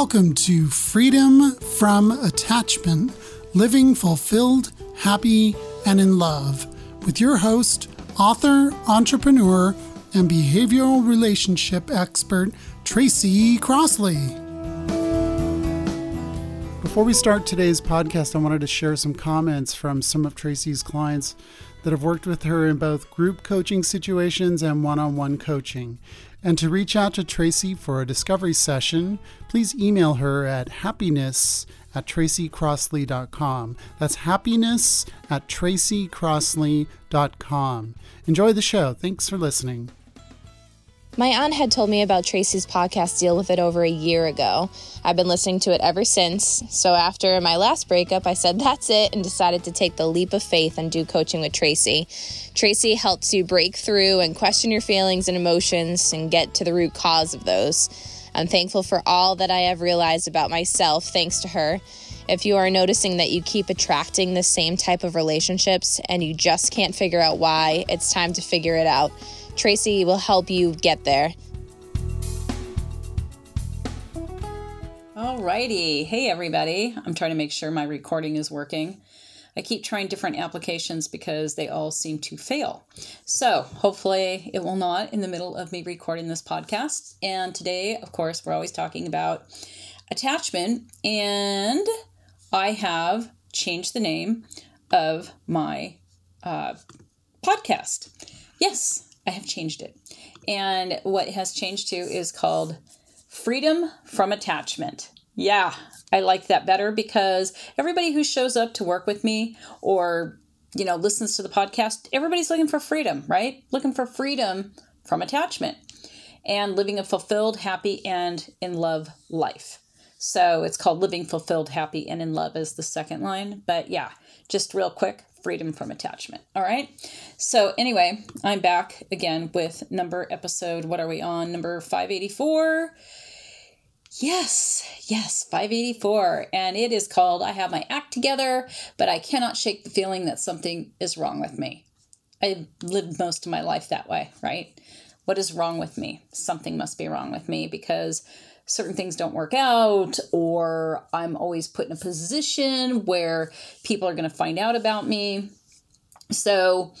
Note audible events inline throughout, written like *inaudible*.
Welcome to Freedom from Attachment Living Fulfilled, Happy, and in Love with your host, author, entrepreneur, and behavioral relationship expert, Tracy Crossley. Before we start today's podcast, I wanted to share some comments from some of Tracy's clients that have worked with her in both group coaching situations and one on one coaching. And to reach out to Tracy for a discovery session, please email her at happiness at tracycrossley.com. That's happiness at tracycrossley.com. Enjoy the show. Thanks for listening. My aunt had told me about Tracy's podcast Deal with It over a year ago. I've been listening to it ever since. So after my last breakup, I said that's it and decided to take the leap of faith and do coaching with Tracy. Tracy helps you break through and question your feelings and emotions and get to the root cause of those. I'm thankful for all that I have realized about myself thanks to her. If you are noticing that you keep attracting the same type of relationships and you just can't figure out why, it's time to figure it out. Tracy will help you get there. Alrighty. Hey, everybody. I'm trying to make sure my recording is working. I keep trying different applications because they all seem to fail. So, hopefully, it will not in the middle of me recording this podcast. And today, of course, we're always talking about attachment, and I have changed the name of my uh, podcast. Yes, I have changed it. And what has changed to is called Freedom from Attachment. Yeah, I like that better because everybody who shows up to work with me or, you know, listens to the podcast, everybody's looking for freedom, right? Looking for freedom from attachment and living a fulfilled, happy, and in love life. So it's called Living Fulfilled, Happy, and in Love as the second line. But yeah, just real quick freedom from attachment. All right. So, anyway, I'm back again with number episode. What are we on? Number 584. Yes, yes, 584. And it is called I Have My Act Together, but I cannot shake the feeling that something is wrong with me. I lived most of my life that way, right? What is wrong with me? Something must be wrong with me because certain things don't work out, or I'm always put in a position where people are going to find out about me. So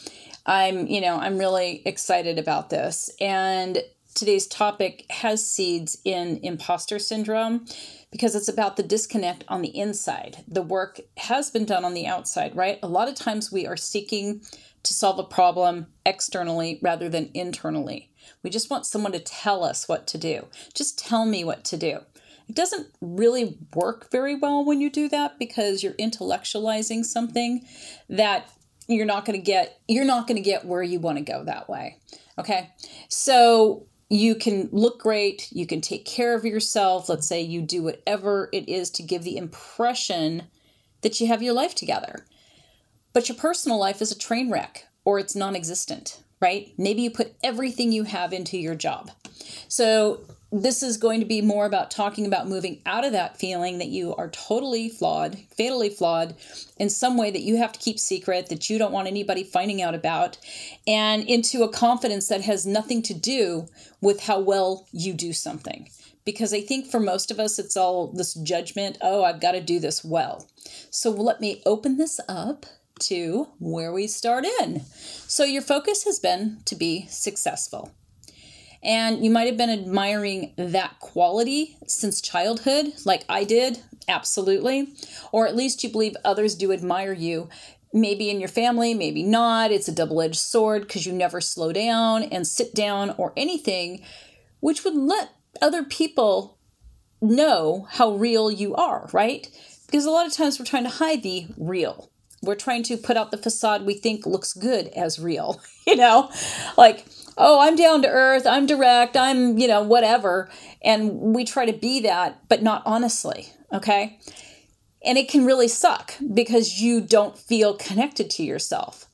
I'm, you know, I'm really excited about this. And today's topic has seeds in imposter syndrome because it's about the disconnect on the inside. The work has been done on the outside, right? A lot of times we are seeking to solve a problem externally rather than internally. We just want someone to tell us what to do. Just tell me what to do. It doesn't really work very well when you do that because you're intellectualizing something that you're not going to get you're not going to get where you want to go that way. Okay? So you can look great, you can take care of yourself. Let's say you do whatever it is to give the impression that you have your life together. But your personal life is a train wreck or it's non existent right? Maybe you put everything you have into your job. So, this is going to be more about talking about moving out of that feeling that you are totally flawed, fatally flawed in some way that you have to keep secret, that you don't want anybody finding out about, and into a confidence that has nothing to do with how well you do something. Because I think for most of us, it's all this judgment oh, I've got to do this well. So let me open this up to where we start in. So, your focus has been to be successful. And you might have been admiring that quality since childhood, like I did, absolutely. Or at least you believe others do admire you. Maybe in your family, maybe not. It's a double edged sword because you never slow down and sit down or anything, which would let other people know how real you are, right? Because a lot of times we're trying to hide the real we're trying to put out the facade we think looks good as real *laughs* you know? Like oh i'm down to earth i'm direct i'm you know whatever. And we try to be that but not honestly okay? And it can really suck because you don't feel connected to yourself.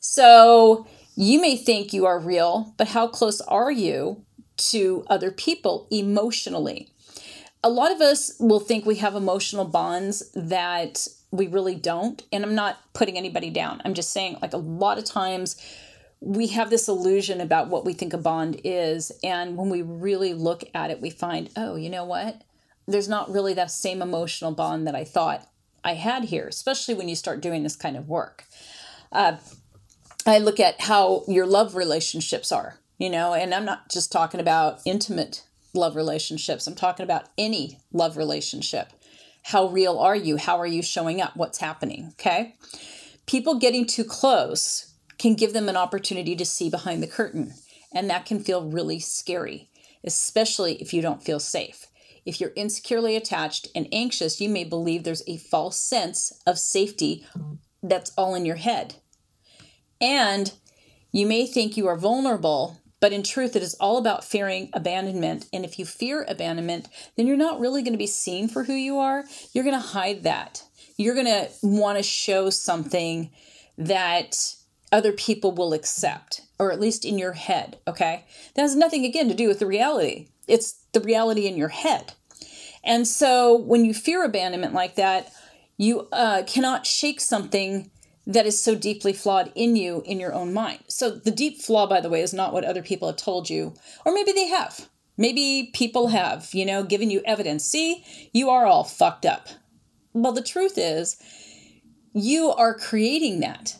So you may think you are real but how close are you to other people emotionally? A lot of us will think we have emotional bonds that we really don't. And I'm not putting anybody down. I'm just saying, like, a lot of times we have this illusion about what we think a bond is. And when we really look at it, we find, oh, you know what? there's not really that same emotional bond that I thought I had here, especially when you start doing this kind of work. Uh, I look at how your love relationships are, you know, and I'm not just talking about intimate love relationships, I'm talking about any love relationship. How real are you? How are you showing up? What's happening? Okay. People getting too close can give them an opportunity to see behind the curtain, and that can feel really scary, especially if you don't feel safe. If you're insecurely attached and anxious, you may believe there's a false sense of safety that's all in your head. And you may think you are vulnerable, but in truth, it is all about fearing abandonment. And if you fear abandonment, then you're not really going to be seen for who you are. You're going to hide that. You're going to want to show something that other people will accept, or at least in your head. Okay. That has nothing, again, to do with the reality. It's the reality in your head. And so when you fear abandonment like that, you uh, cannot shake something that is so deeply flawed in you in your own mind. So the deep flaw, by the way, is not what other people have told you, or maybe they have. Maybe people have, you know, given you evidence. See, you are all fucked up. Well, the truth is, you are creating that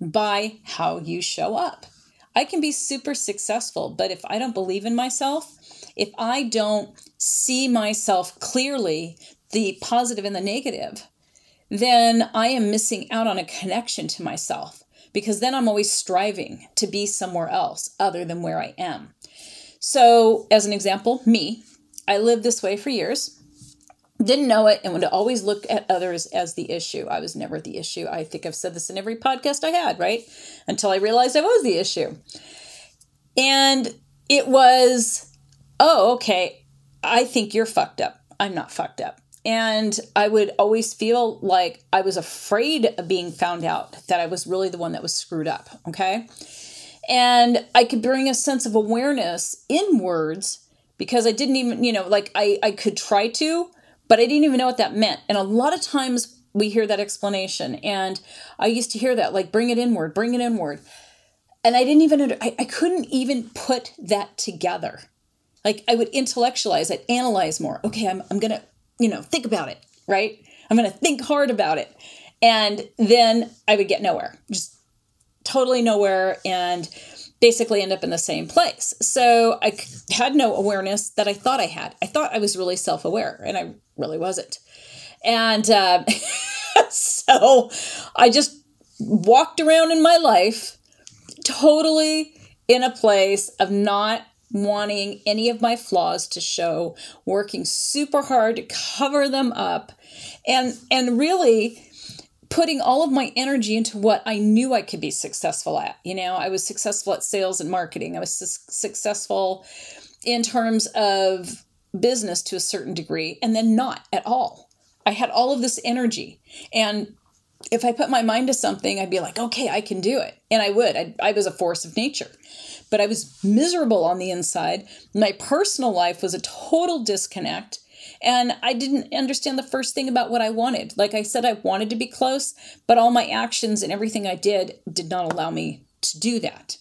by how you show up. I can be super successful, but if I don't believe in myself, if I don't see myself clearly, the positive and the negative, then I am missing out on a connection to myself because then I'm always striving to be somewhere else other than where I am. So, as an example, me, I lived this way for years. Didn't know it and would always look at others as the issue. I was never the issue. I think I've said this in every podcast I had, right? Until I realized I was the issue. And it was, oh, okay, I think you're fucked up. I'm not fucked up. And I would always feel like I was afraid of being found out that I was really the one that was screwed up. Okay. And I could bring a sense of awareness in words because I didn't even, you know, like I, I could try to, but I didn't even know what that meant. And a lot of times we hear that explanation. And I used to hear that, like, bring it inward, bring it inward. And I didn't even, I, I couldn't even put that together. Like I would intellectualize, I'd analyze more. Okay, I'm, I'm going to you know, think about it, right? I'm going to think hard about it. And then I would get nowhere, just totally nowhere, and basically end up in the same place. So I had no awareness that I thought I had. I thought I was really self aware, and I really wasn't. And uh, *laughs* so I just walked around in my life totally in a place of not wanting any of my flaws to show, working super hard to cover them up, and and really putting all of my energy into what I knew I could be successful at. You know, I was successful at sales and marketing. I was su- successful in terms of business to a certain degree, and then not at all. I had all of this energy. And if I put my mind to something, I'd be like, okay, I can do it. And I would. I, I was a force of nature but I was miserable on the inside. My personal life was a total disconnect. And I didn't understand the first thing about what I wanted. Like I said, I wanted to be close, but all my actions and everything I did did not allow me to do that.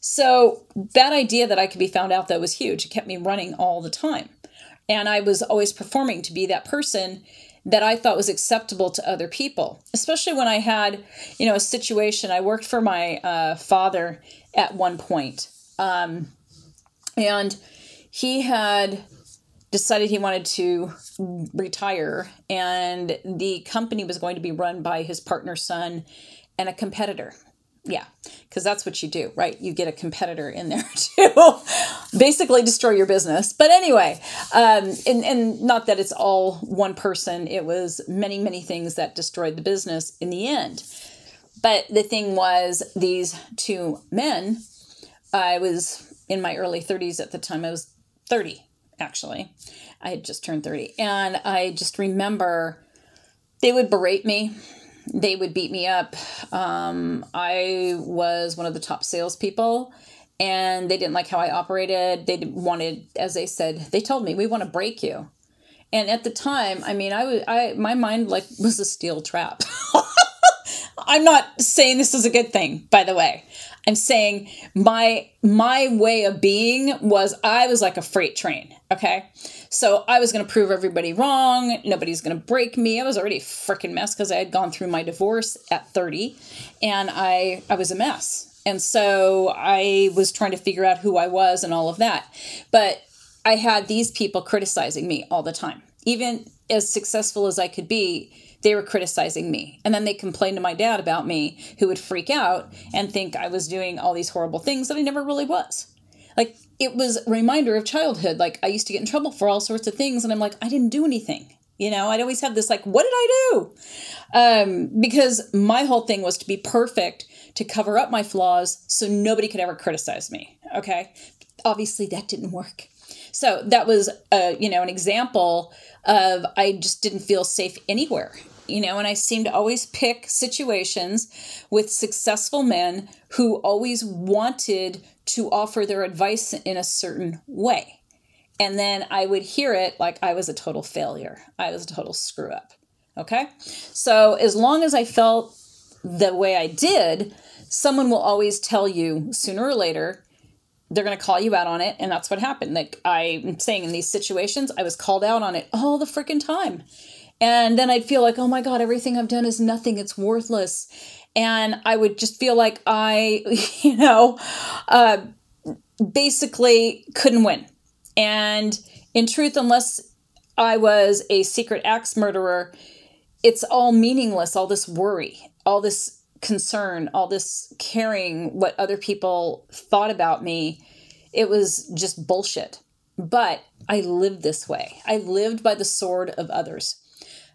So that idea that I could be found out though was huge. It kept me running all the time. And I was always performing to be that person that I thought was acceptable to other people, especially when I had, you know, a situation. I worked for my uh, father at one point, um, and he had decided he wanted to retire, and the company was going to be run by his partner's son and a competitor. Yeah, because that's what you do, right? You get a competitor in there *laughs* to basically destroy your business. But anyway, um, and, and not that it's all one person, it was many, many things that destroyed the business in the end. But the thing was, these two men I was in my early 30s at the time. I was 30, actually. I had just turned 30. And I just remember they would berate me, they would beat me up. Um, I was one of the top salespeople. And they didn't like how I operated. They wanted, as they said, they told me, we want to break you. And at the time, I mean, I was, I, my mind like was a steel trap. *laughs* I'm not saying this is a good thing, by the way. I'm saying my my way of being was I was like a freight train, okay? So I was going to prove everybody wrong. Nobody's going to break me. I was already a freaking mess because I had gone through my divorce at 30 and I I was a mess. And so I was trying to figure out who I was and all of that. But I had these people criticizing me all the time. Even as successful as I could be, they were criticizing me. And then they complained to my dad about me, who would freak out and think I was doing all these horrible things that I never really was. Like it was a reminder of childhood. Like I used to get in trouble for all sorts of things, and I'm like, I didn't do anything. You know, I'd always have this like, what did I do? Um, because my whole thing was to be perfect to cover up my flaws so nobody could ever criticize me. Okay. Obviously, that didn't work. So that was, a, you know, an example of I just didn't feel safe anywhere you know, and I seem to always pick situations with successful men who always wanted to offer their advice in a certain way. And then I would hear it like I was a total failure. I was a total screw up. Okay. So as long as I felt the way I did, someone will always tell you sooner or later they're going to call you out on it and that's what happened like i'm saying in these situations i was called out on it all the freaking time and then I'd feel like, oh my God, everything I've done is nothing. It's worthless. And I would just feel like I, *laughs* you know, uh, basically couldn't win. And in truth, unless I was a secret axe murderer, it's all meaningless. All this worry, all this concern, all this caring what other people thought about me. It was just bullshit. But I lived this way. I lived by the sword of others.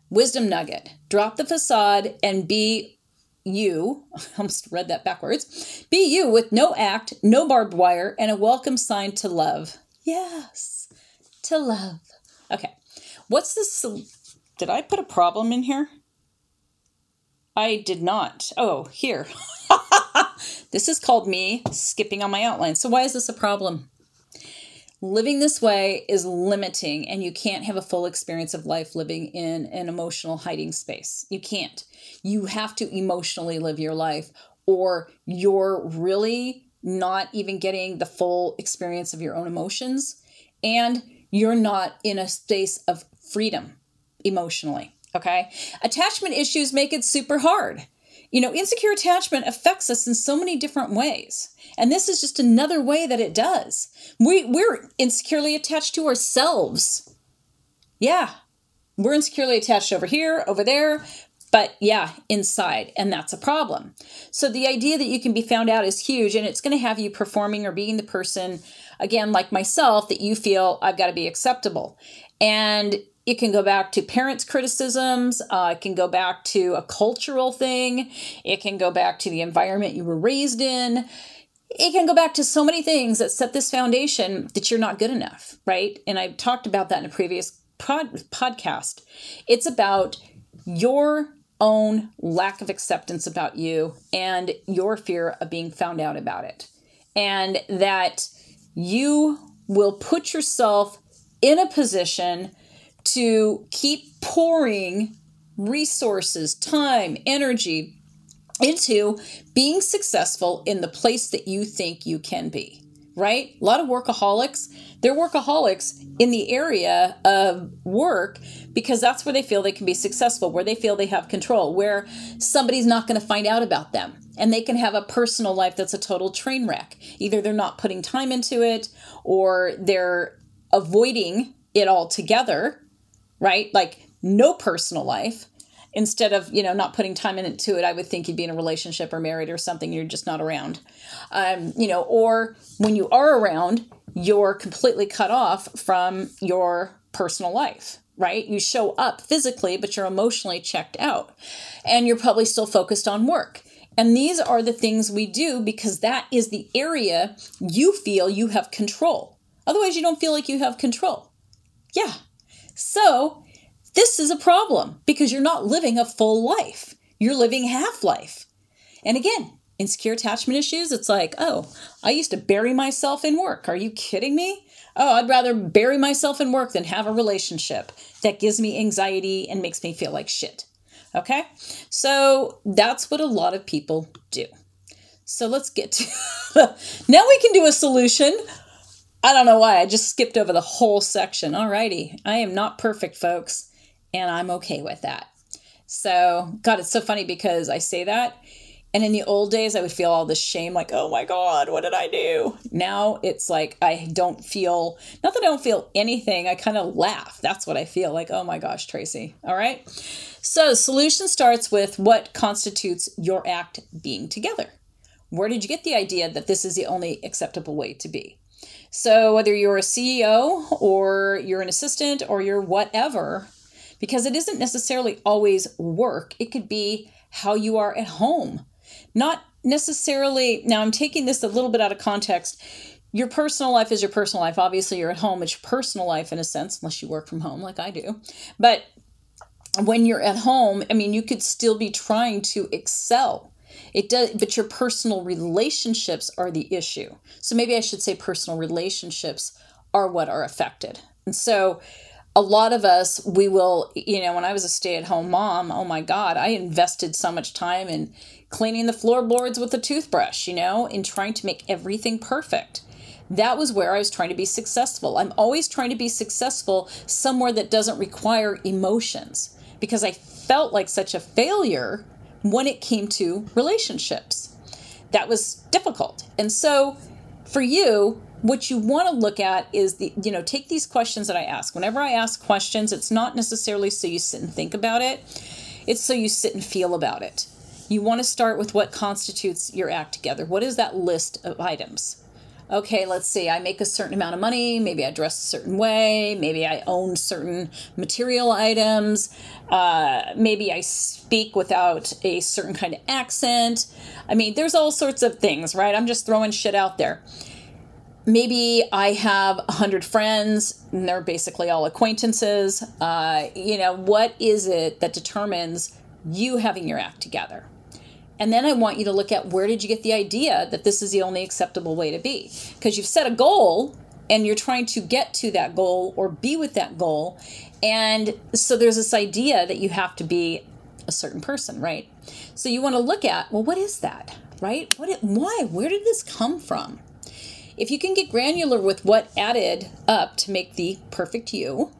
Wisdom nugget drop the facade and be you. I *laughs* almost read that backwards. Be you with no act, no barbed wire, and a welcome sign to love. Yes, to love. Okay. What's this? Did I put a problem in here? I did not. Oh, here. *laughs* this is called me skipping on my outline. So, why is this a problem? living this way is limiting and you can't have a full experience of life living in an emotional hiding space you can't you have to emotionally live your life or you're really not even getting the full experience of your own emotions and you're not in a space of freedom emotionally okay attachment issues make it super hard you know, insecure attachment affects us in so many different ways. And this is just another way that it does. We, we're insecurely attached to ourselves. Yeah, we're insecurely attached over here, over there, but yeah, inside. And that's a problem. So the idea that you can be found out is huge, and it's going to have you performing or being the person, again, like myself, that you feel I've got to be acceptable. And it can go back to parents' criticisms. Uh, it can go back to a cultural thing. It can go back to the environment you were raised in. It can go back to so many things that set this foundation that you're not good enough, right? And I've talked about that in a previous pod- podcast. It's about your own lack of acceptance about you and your fear of being found out about it. And that you will put yourself in a position to keep pouring resources, time, energy into being successful in the place that you think you can be, right? A lot of workaholics, they're workaholics in the area of work because that's where they feel they can be successful, where they feel they have control, where somebody's not going to find out about them. And they can have a personal life that's a total train wreck. Either they're not putting time into it or they're avoiding it altogether right? Like no personal life. Instead of, you know, not putting time into it, I would think you'd be in a relationship or married or something. You're just not around. Um, you know, or when you are around, you're completely cut off from your personal life right? You show up physically, but you're emotionally checked out. And you're probably still focused on work. And these are the things we do because that is the area you feel you have control. Otherwise, you don't feel like you have control. Yeah, is a problem because you're not living a full life. You're living half life. And again, insecure attachment issues, it's like, oh, I used to bury myself in work. Are you kidding me? Oh, I'd rather bury myself in work than have a relationship that gives me anxiety and makes me feel like shit. Okay? So that's what a lot of people do. So let's get to *laughs* now we can do a solution. I don't know why. I just skipped over the whole section. Alrighty. I am not perfect, folks, and I'm okay with that. So, God, it's so funny because I say that. And in the old days, I would feel all this shame, like, oh my God, what did I do? Now it's like I don't feel, not that I don't feel anything, I kind of laugh. That's what I feel like, oh my gosh, Tracy. All right. So, solution starts with what constitutes your act being together. Where did you get the idea that this is the only acceptable way to be? So, whether you're a CEO or you're an assistant or you're whatever, because it isn't necessarily always work, it could be how you are at home. Not necessarily, now I'm taking this a little bit out of context. Your personal life is your personal life. Obviously, you're at home, it's your personal life in a sense, unless you work from home like I do. But when you're at home, I mean, you could still be trying to excel it does, but your personal relationships are the issue. So maybe I should say personal relationships are what are affected. And so a lot of us, we will, you know, when I was a stay at home mom, oh my God, I invested so much time in cleaning the floorboards with a toothbrush, you know, in trying to make everything perfect. That was where I was trying to be successful. I'm always trying to be successful somewhere that doesn't require emotions because I felt like such a failure when it came to relationships. That was difficult. And so for you, what you want to look at is the you know take these questions that i ask whenever i ask questions it's not necessarily so you sit and think about it it's so you sit and feel about it you want to start with what constitutes your act together what is that list of items okay, let's see, I make a certain amount of money, maybe I dress a certain way, maybe I own certain material items, uh, maybe I speak without a certain kind of accent. I mean, there's all sorts of things, right? I'm just throwing shit out there. Maybe I have a hundred friends, and they're basically all acquaintances. Uh, you know, what is it that determines you having your act together? And then I want you to look at where did you get the idea that this is the only acceptable way to be? Because you've set a goal and you're trying to get to that goal or be with that goal. And so there's this idea that you have to be a certain person, right? So you want to look at, well, what is that, right? What? Why? Where did this come from? If you can get granular with what added up to make the perfect you,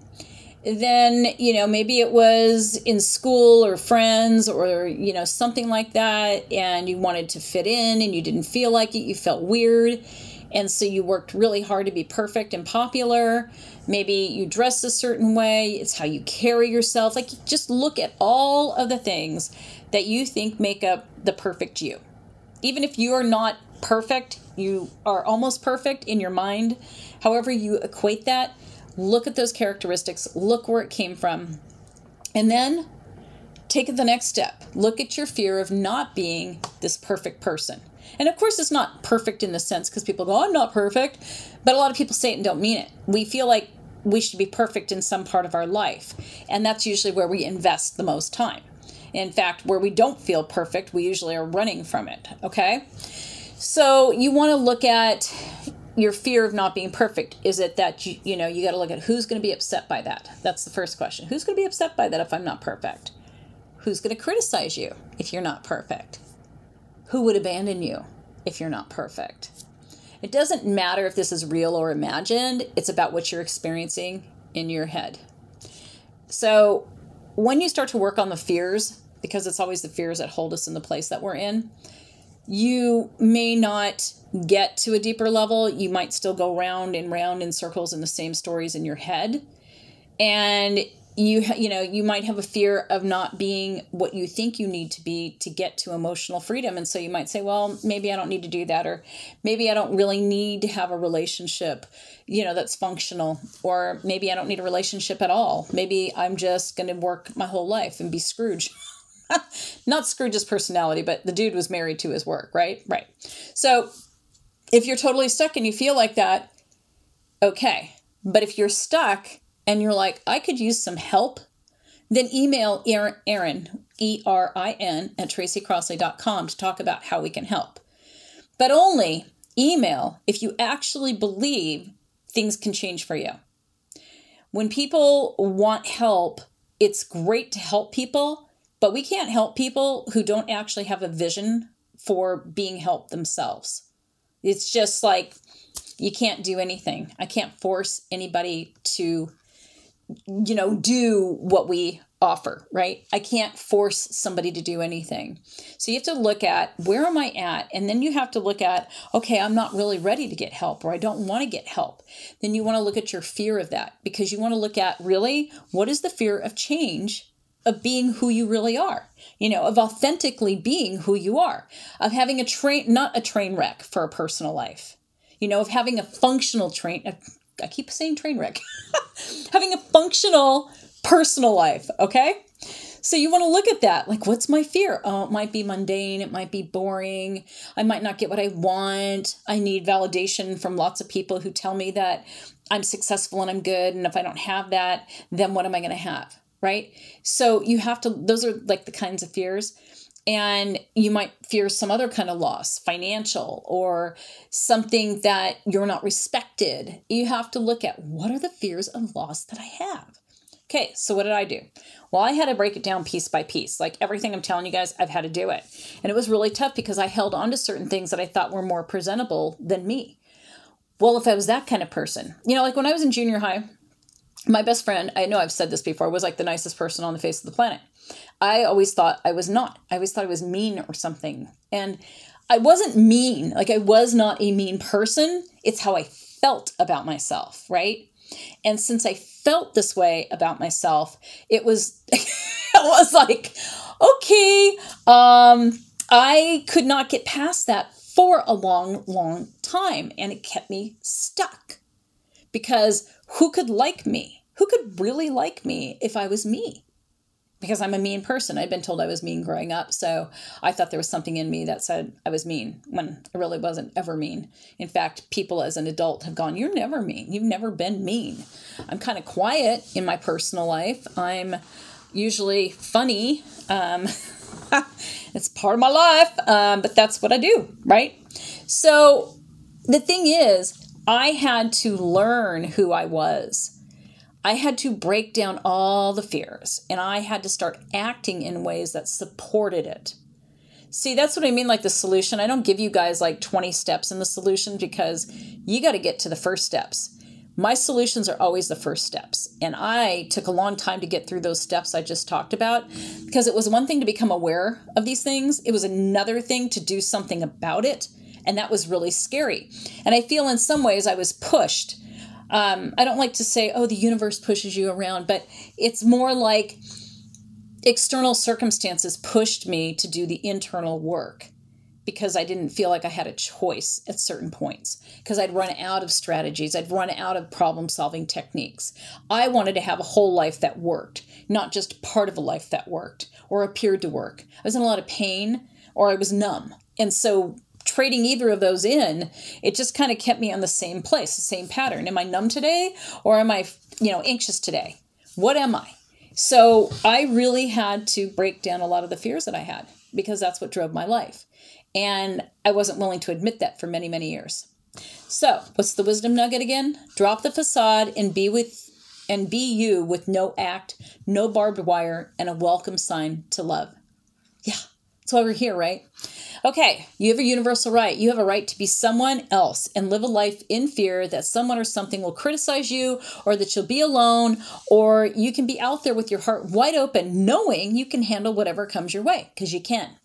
then you know maybe it was in school or friends or you know something like that and you wanted to fit in and you didn't feel like it you felt weird and so you worked really hard to be perfect and popular. Maybe you dress a certain way it's how you carry yourself. Like just look at all of the things that you think make up the perfect you. Even if you are not perfect you are almost perfect in your mind however you equate that look at those characteristics, look where it came from, and then take the next step. Look at your fear of not being this perfect person. And of course, it's not perfect in the sense because people go, I'm not perfect. But a lot of people say it and don't mean it. We feel like we should be perfect in some part of our life. And that's usually where we invest the most time. In fact, where we don't feel perfect, we usually are running from it. Okay? So you want to look at your fear of not being perfect. Is it that you you know you got to look at who's going to be upset by that? That's the first question. Who's going to be upset by that if i'm not perfect? Who's going to criticize you if you're not perfect? Who would abandon you if you're not perfect? It doesn't matter if this is real or imagined. It's about what you're experiencing in your head. So when you start to work on the fears because it's always the fears that hold us in the place that we're in you may not get to a deeper level. You might still go round and round in circles in the same stories in your head. And you you know you might have a fear of not being what you think you need to be to get to emotional freedom and so you might say well maybe i don't need to do that or maybe i don't really need to have a relationship you know that's functional or maybe i don't need a relationship at all maybe i'm just going to work my whole life and be scrooge *laughs* *laughs* Not Scrooge's personality, but the dude was married to his work, right? Right. So if you're totally stuck and you feel like that, okay. But if you're stuck and you're like, I could use some help, then email Erin, E R I N, at tracycrossley.com to talk about how we can help. But only email if you actually believe things can change for you. When people want help, it's great to help people But we can't help people who don't actually have a vision for being helped themselves. It's just like you can't do anything. I can't force anybody to, you know, do what we offer, right? I can't force somebody to do anything. So you have to look at where am I at? And then you have to look at, okay, I'm not really ready to get help or I don't want to get help. Then you want to look at your fear of that because you want to look at really what is the fear of change of being who you really are, you know, of authentically being who you are, of having a train, not a train wreck for a personal life, you know, of having a functional train. I keep saying train wreck, *laughs* having a functional personal life, okay? So you want to look at that. Like, what's my fear? Oh, it might be mundane. It might be boring. I might not get what I want. I need validation from lots of people who tell me that I'm successful and I'm good. And if I don't have that, then what am I going to have? Right. So you have to, those are like the kinds of fears. And you might fear some other kind of loss, financial or something that you're not respected. You have to look at what are the fears of loss that I have? Okay, so what did I do? Well, I had to break it down piece by piece. Like everything I'm telling you guys, I've had to do it. And it was really tough because I held on to certain things that I thought were more presentable than me. Well, if I was that kind of person, you know, like when I was in junior high, my best friend, I know I've said this before, was like the nicest person on the face of the planet. I always thought I was not. I always thought I was mean or something. And I wasn't mean. Like I was not a mean person. It's how I felt about myself, right? And since I felt this way about myself, it was *laughs* it was like, okay, um, I could not get past that for a long, long time. And it kept me stuck. Because who could like me? Who could really like me if I was me? because I'm a mean person. I'd been told I was mean growing up, so I thought there was something in me that said I was mean when I really wasn't ever mean. In fact, people as an adult have gone, You're never mean. You've never been mean. I'm kind of quiet in my personal life. I'm usually funny. Um, *laughs* it's part of my life, um, but that's what I do, right? So the thing is, I had to learn who I was I had to break down all the fears and I had to start acting in ways that supported it. See, that's what I mean like the solution. I don't give you guys like 20 steps in the solution because you got to get to the first steps. My solutions are always the first steps. And I took a long time to get through those steps I just talked about because it was one thing to become aware of these things, it was another thing to do something about it. And that was really scary. And I feel in some ways I was pushed um, I don't like to say, oh, the universe pushes you around, but it's more like external circumstances pushed me to do the internal work because I didn't feel like I had a choice at certain points because I'd run out of strategies, I'd run out of problem solving techniques. I wanted to have a whole life that worked, not just part of a life that worked or appeared to work. I was in a lot of pain or I was numb. And so trading either of those in, it just kind of kept me on the same place, the same pattern. Am I numb today or am I, you know, anxious today? What am I? So I really had to break down a lot of the fears that I had because that's what drove my life. And I wasn't willing to admit that for many, many years. So, what's the wisdom nugget again? Drop the facade and be with and be you with no act, no barbed wire, and a welcome sign to love. Yeah, that's why we're here, right? Okay, you have a universal right. You have a right to be someone else and live a life in fear that someone or something will criticize you or that you'll be alone or you can be out there with your heart wide open knowing you can handle whatever comes your way because you can.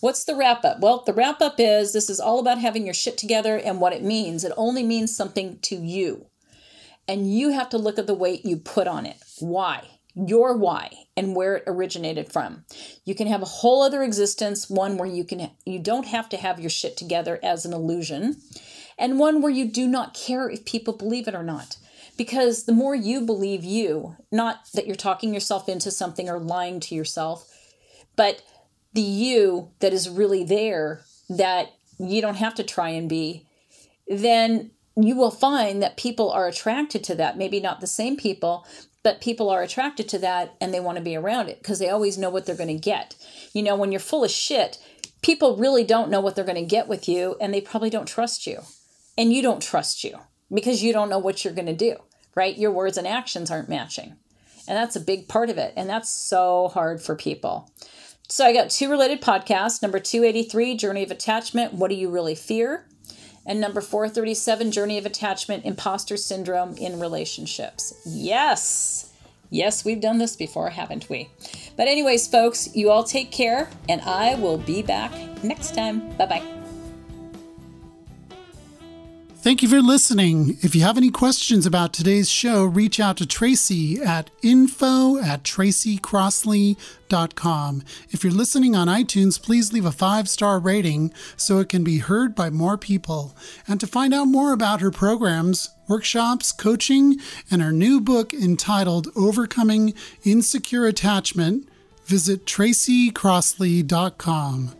What's the wrap up? Well, the wrap up is this is all about having your shit together and what it means. It only means something to you. And you have to look at the weight you put on it. Why? Your why and where it originated from. You can have a whole other existence, one where you can you don't have to have your shit together as an illusion, and one where you do not care if people believe it or not. Because the more you believe you, not that you're talking yourself into something or lying to yourself, but the you that is really there that you don't have to try and be, then you will find that people are attracted to that. Maybe not the same people, but people are attracted to that and they want to be around it because they always know what they're going to get. You know, when you're full of shit, people really don't know what they're going to get with you and they probably don't trust you. And you don't trust you because you don't know what you're going to do, right? Your words and actions aren't matching. And that's a big part of it. And that's so hard for people. So I got two related podcasts. Number 283, Journey of Attachment What Do You Really Fear? And number 437, Journey of Attachment Imposter Syndrome in Relationships. Yes. Yes, we've done this before, haven't we? But, anyways, folks, you all take care, and I will be back next time. Bye bye. Thank you for listening. If you have any questions about today's show, reach out to Tracy at info at tracycrossley.com. If you're listening on iTunes, please leave a five star rating so it can be heard by more people. And to find out more about her programs, workshops, coaching, and her new book entitled Overcoming Insecure Attachment, visit tracycrossley.com.